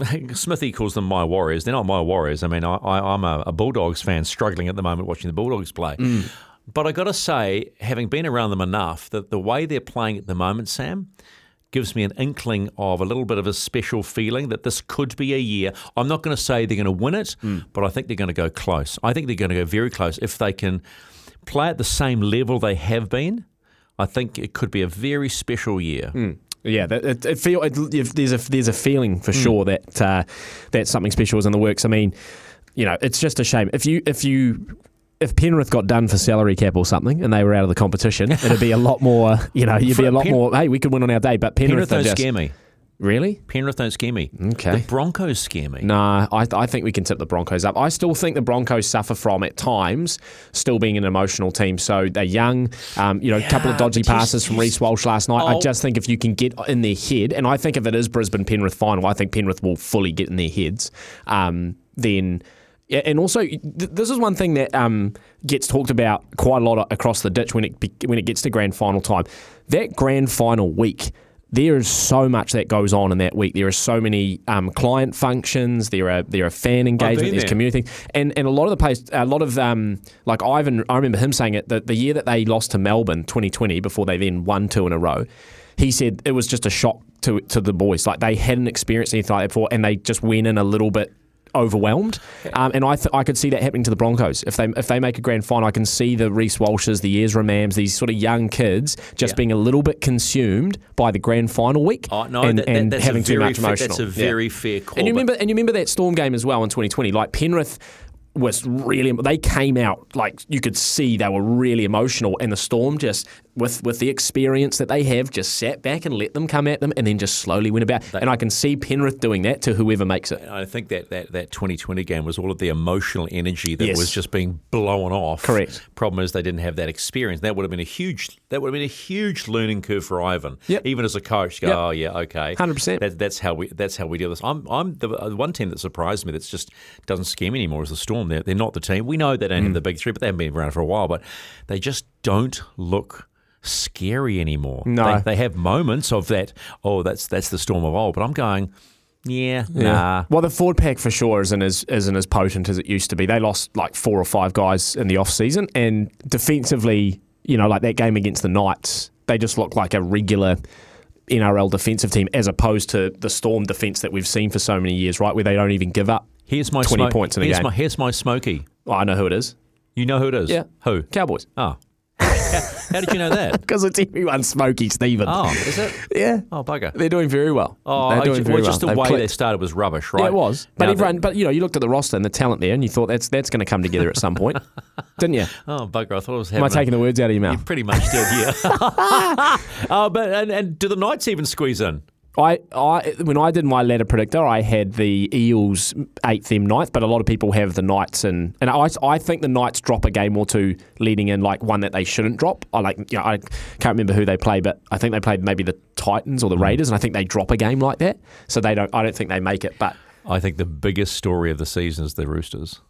Smithy calls them my Warriors. They're not my Warriors. I mean, I, I, I'm a, a Bulldogs fan struggling at the moment watching the Bulldogs play. Mm. But I got to say, having been around them enough, that the way they're playing at the moment, Sam, gives me an inkling of a little bit of a special feeling that this could be a year. I'm not going to say they're going to win it, mm. but I think they're going to go close. I think they're going to go very close if they can play at the same level they have been. I think it could be a very special year. Mm. Yeah, that, it, it feel it, if there's a there's a feeling for sure that uh, that something special is in the works. I mean, you know, it's just a shame if you if you if Penrith got done for salary cap or something and they were out of the competition, it'd be a lot more. You know, you'd be a lot Pen- more. Hey, we could win on our day, but Penrith, Penrith don't just, scare me. Really? Penrith don't scare me. Okay. The Broncos scare me. Nah, I, I think we can tip the Broncos up. I still think the Broncos suffer from at times still being an emotional team. So they're young. Um, you know, a couple of dodgy passes from Reece Walsh last night. I Oh. just think if you can get in their head, and I think if it is Brisbane Penrith final, I think Penrith will fully get in their heads. Um, then. And also, th- this is one thing that um, gets talked about quite a lot across the ditch when it be- when it gets to grand final time. That grand final week, there is so much that goes on in that week. There are so many um, client functions. There are there are fan engagement. There's there. community, and and a lot of the place, a lot of um, like Ivan. I remember him saying it that the year that they lost to Melbourne, 2020, before they then won two in a row. He said it was just a shock to to the boys. Like they hadn't experienced anything like that before, and they just went in a little bit overwhelmed. Um, and I th- I could see that happening to the Broncos if they if they make a grand final. I can see the Reece Walshes, the Ezra Mams, these sort of young kids just Yeah. being a little bit consumed by the grand final week Oh, no, and, that, that- and having too much fair, emotional. That's a Yeah. very fair call. And you remember, and you remember that Storm game as well in 2020. Like Penrith was really, they came out like you could see they were really emotional, and the Storm just with with the experience that they have, just sat back and let them come at them, and then just slowly went about. and I can see Penrith doing that to whoever makes it. I think that, that, that 2020 game was all of the emotional energy that Yes. was just being blown off. Correct. Problem is they didn't have that experience. That would have been a huge that would have been a huge learning curve for Ivan. Yep. Even as a coach, go, Yep. oh yeah, okay, 100%. That, that's how we that's how we deal with this. I'm I'm the uh, one team that surprised me that's just doesn't scare me anymore is the Storm. They're they're not the team. We know they don't Mm. have the big three, but they haven't been around for a while. But they just don't look scary anymore. No. they, they have moments of that. Oh, that's that's the Storm of old. But I'm going. Yeah, nah. Well, the Ford pack for sure isn't as isn't as potent as it used to be. They lost like four or five guys in the off season, and defensively, you know, like that game against the Knights, they just look like a regular NRL defensive team as opposed to the Storm defense that we've seen for so many years, right? Where they don't even give up. Here's my 20 smoke- points in a here's game. My, here's my Smoky. Oh, I know who it is. You know who it is? Yeah. Who? Cowboys. Oh. Ah. how, how did you know that? Because it's everyone Smoky Stephen. Oh, is it? Yeah. Oh, bugger. They're doing very well. Oh, They're doing ju- very well, just well. the They've way clicked. they started was rubbish, right? Yeah, it was. But Now everyone, but you know, you looked at the roster and the talent there, and you thought that's that's going to come together at some point, didn't you? oh, bugger! I thought it was. Am I taking the words out of your mouth? You mouth? pretty much did, yeah. oh, but and, and do the Knights even squeeze in? I, I, when I did my ladder predictor, I had the Eels eighth, them ninth, but a lot of people have the Knights, and and I, I think the Knights drop a game or two leading in, like one that they shouldn't drop. I like, you know, I can't remember who they play, but I think they played maybe the Titans or the Raiders, and I think they drop a game like that. So they don't. I don't think they make it, but. I think the biggest story of the season is the Roosters.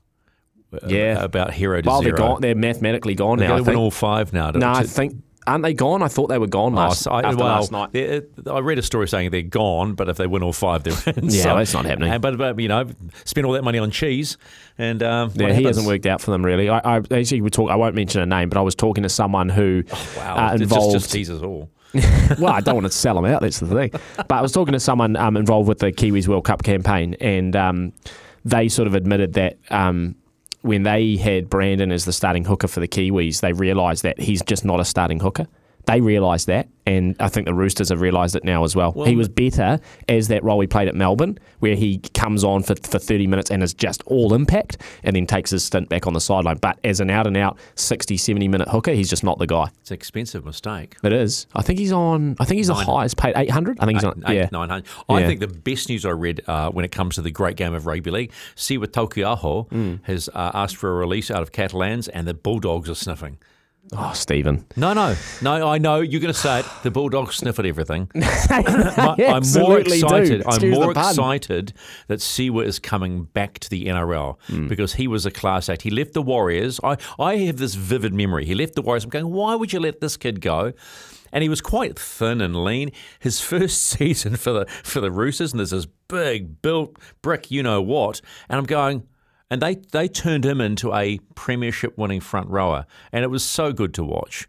Uh, Yeah. about hero to Well, zero. they're gone. They're mathematically gone They've now. to win all five now. No, I think aren't they gone? I thought they were gone Oh, last, so I, after well, last night. I read a story saying they're gone, but if they win all five, they're in. Yeah, that's not happening. But, but you know, spend all that money on cheese, and um, Yeah, he happens? hasn't worked out for them really. I, I actually would talk. I won't mention a name, but I was talking to someone who Wow, uh, It's just- involved. just, teases all. well, I don't want to sell them out. That's the thing. But I was talking to someone um, involved with the Kiwis World Cup campaign, and um, they sort of admitted that um, when they had Brandon as the starting hooker for the Kiwis, they realised that he's just not a starting hooker. They realised that, and I think the Roosters have realised it now as well. he was better as that role he played at Melbourne, where he comes on for, for 30 minutes and is just all impact, and then takes his stint back on the sideline. But as an out and out 60, 70 minute hooker, he's just not the guy. It's an expensive mistake. It is. I think he's on. I think he's the highest paid, 800. I think he's on. Eight, yeah. 900. I Yeah. think the best news I read uh, when it comes to the great game of rugby league, Siwa Taukeiaho Hmm. has uh, asked for a release out of Catalans and the Bulldogs are sniffing. Oh, Stephen. No, no, no. I know you're going to say it. The Bulldogs sniff at everything. My- I'm more absolutely do. excited. I'm more excited that Siwa is coming back to the NRL Hmm. because he was a class act. He left the Warriors. I, I have this vivid memory. He left the Warriors. I'm going, why would you let this kid go? And he was quite thin and lean. His first season for the for the Roosters, and there's this big built brick, you know what? And I'm going, and they they turned him into a premiership winning front rower, and it was so good to watch.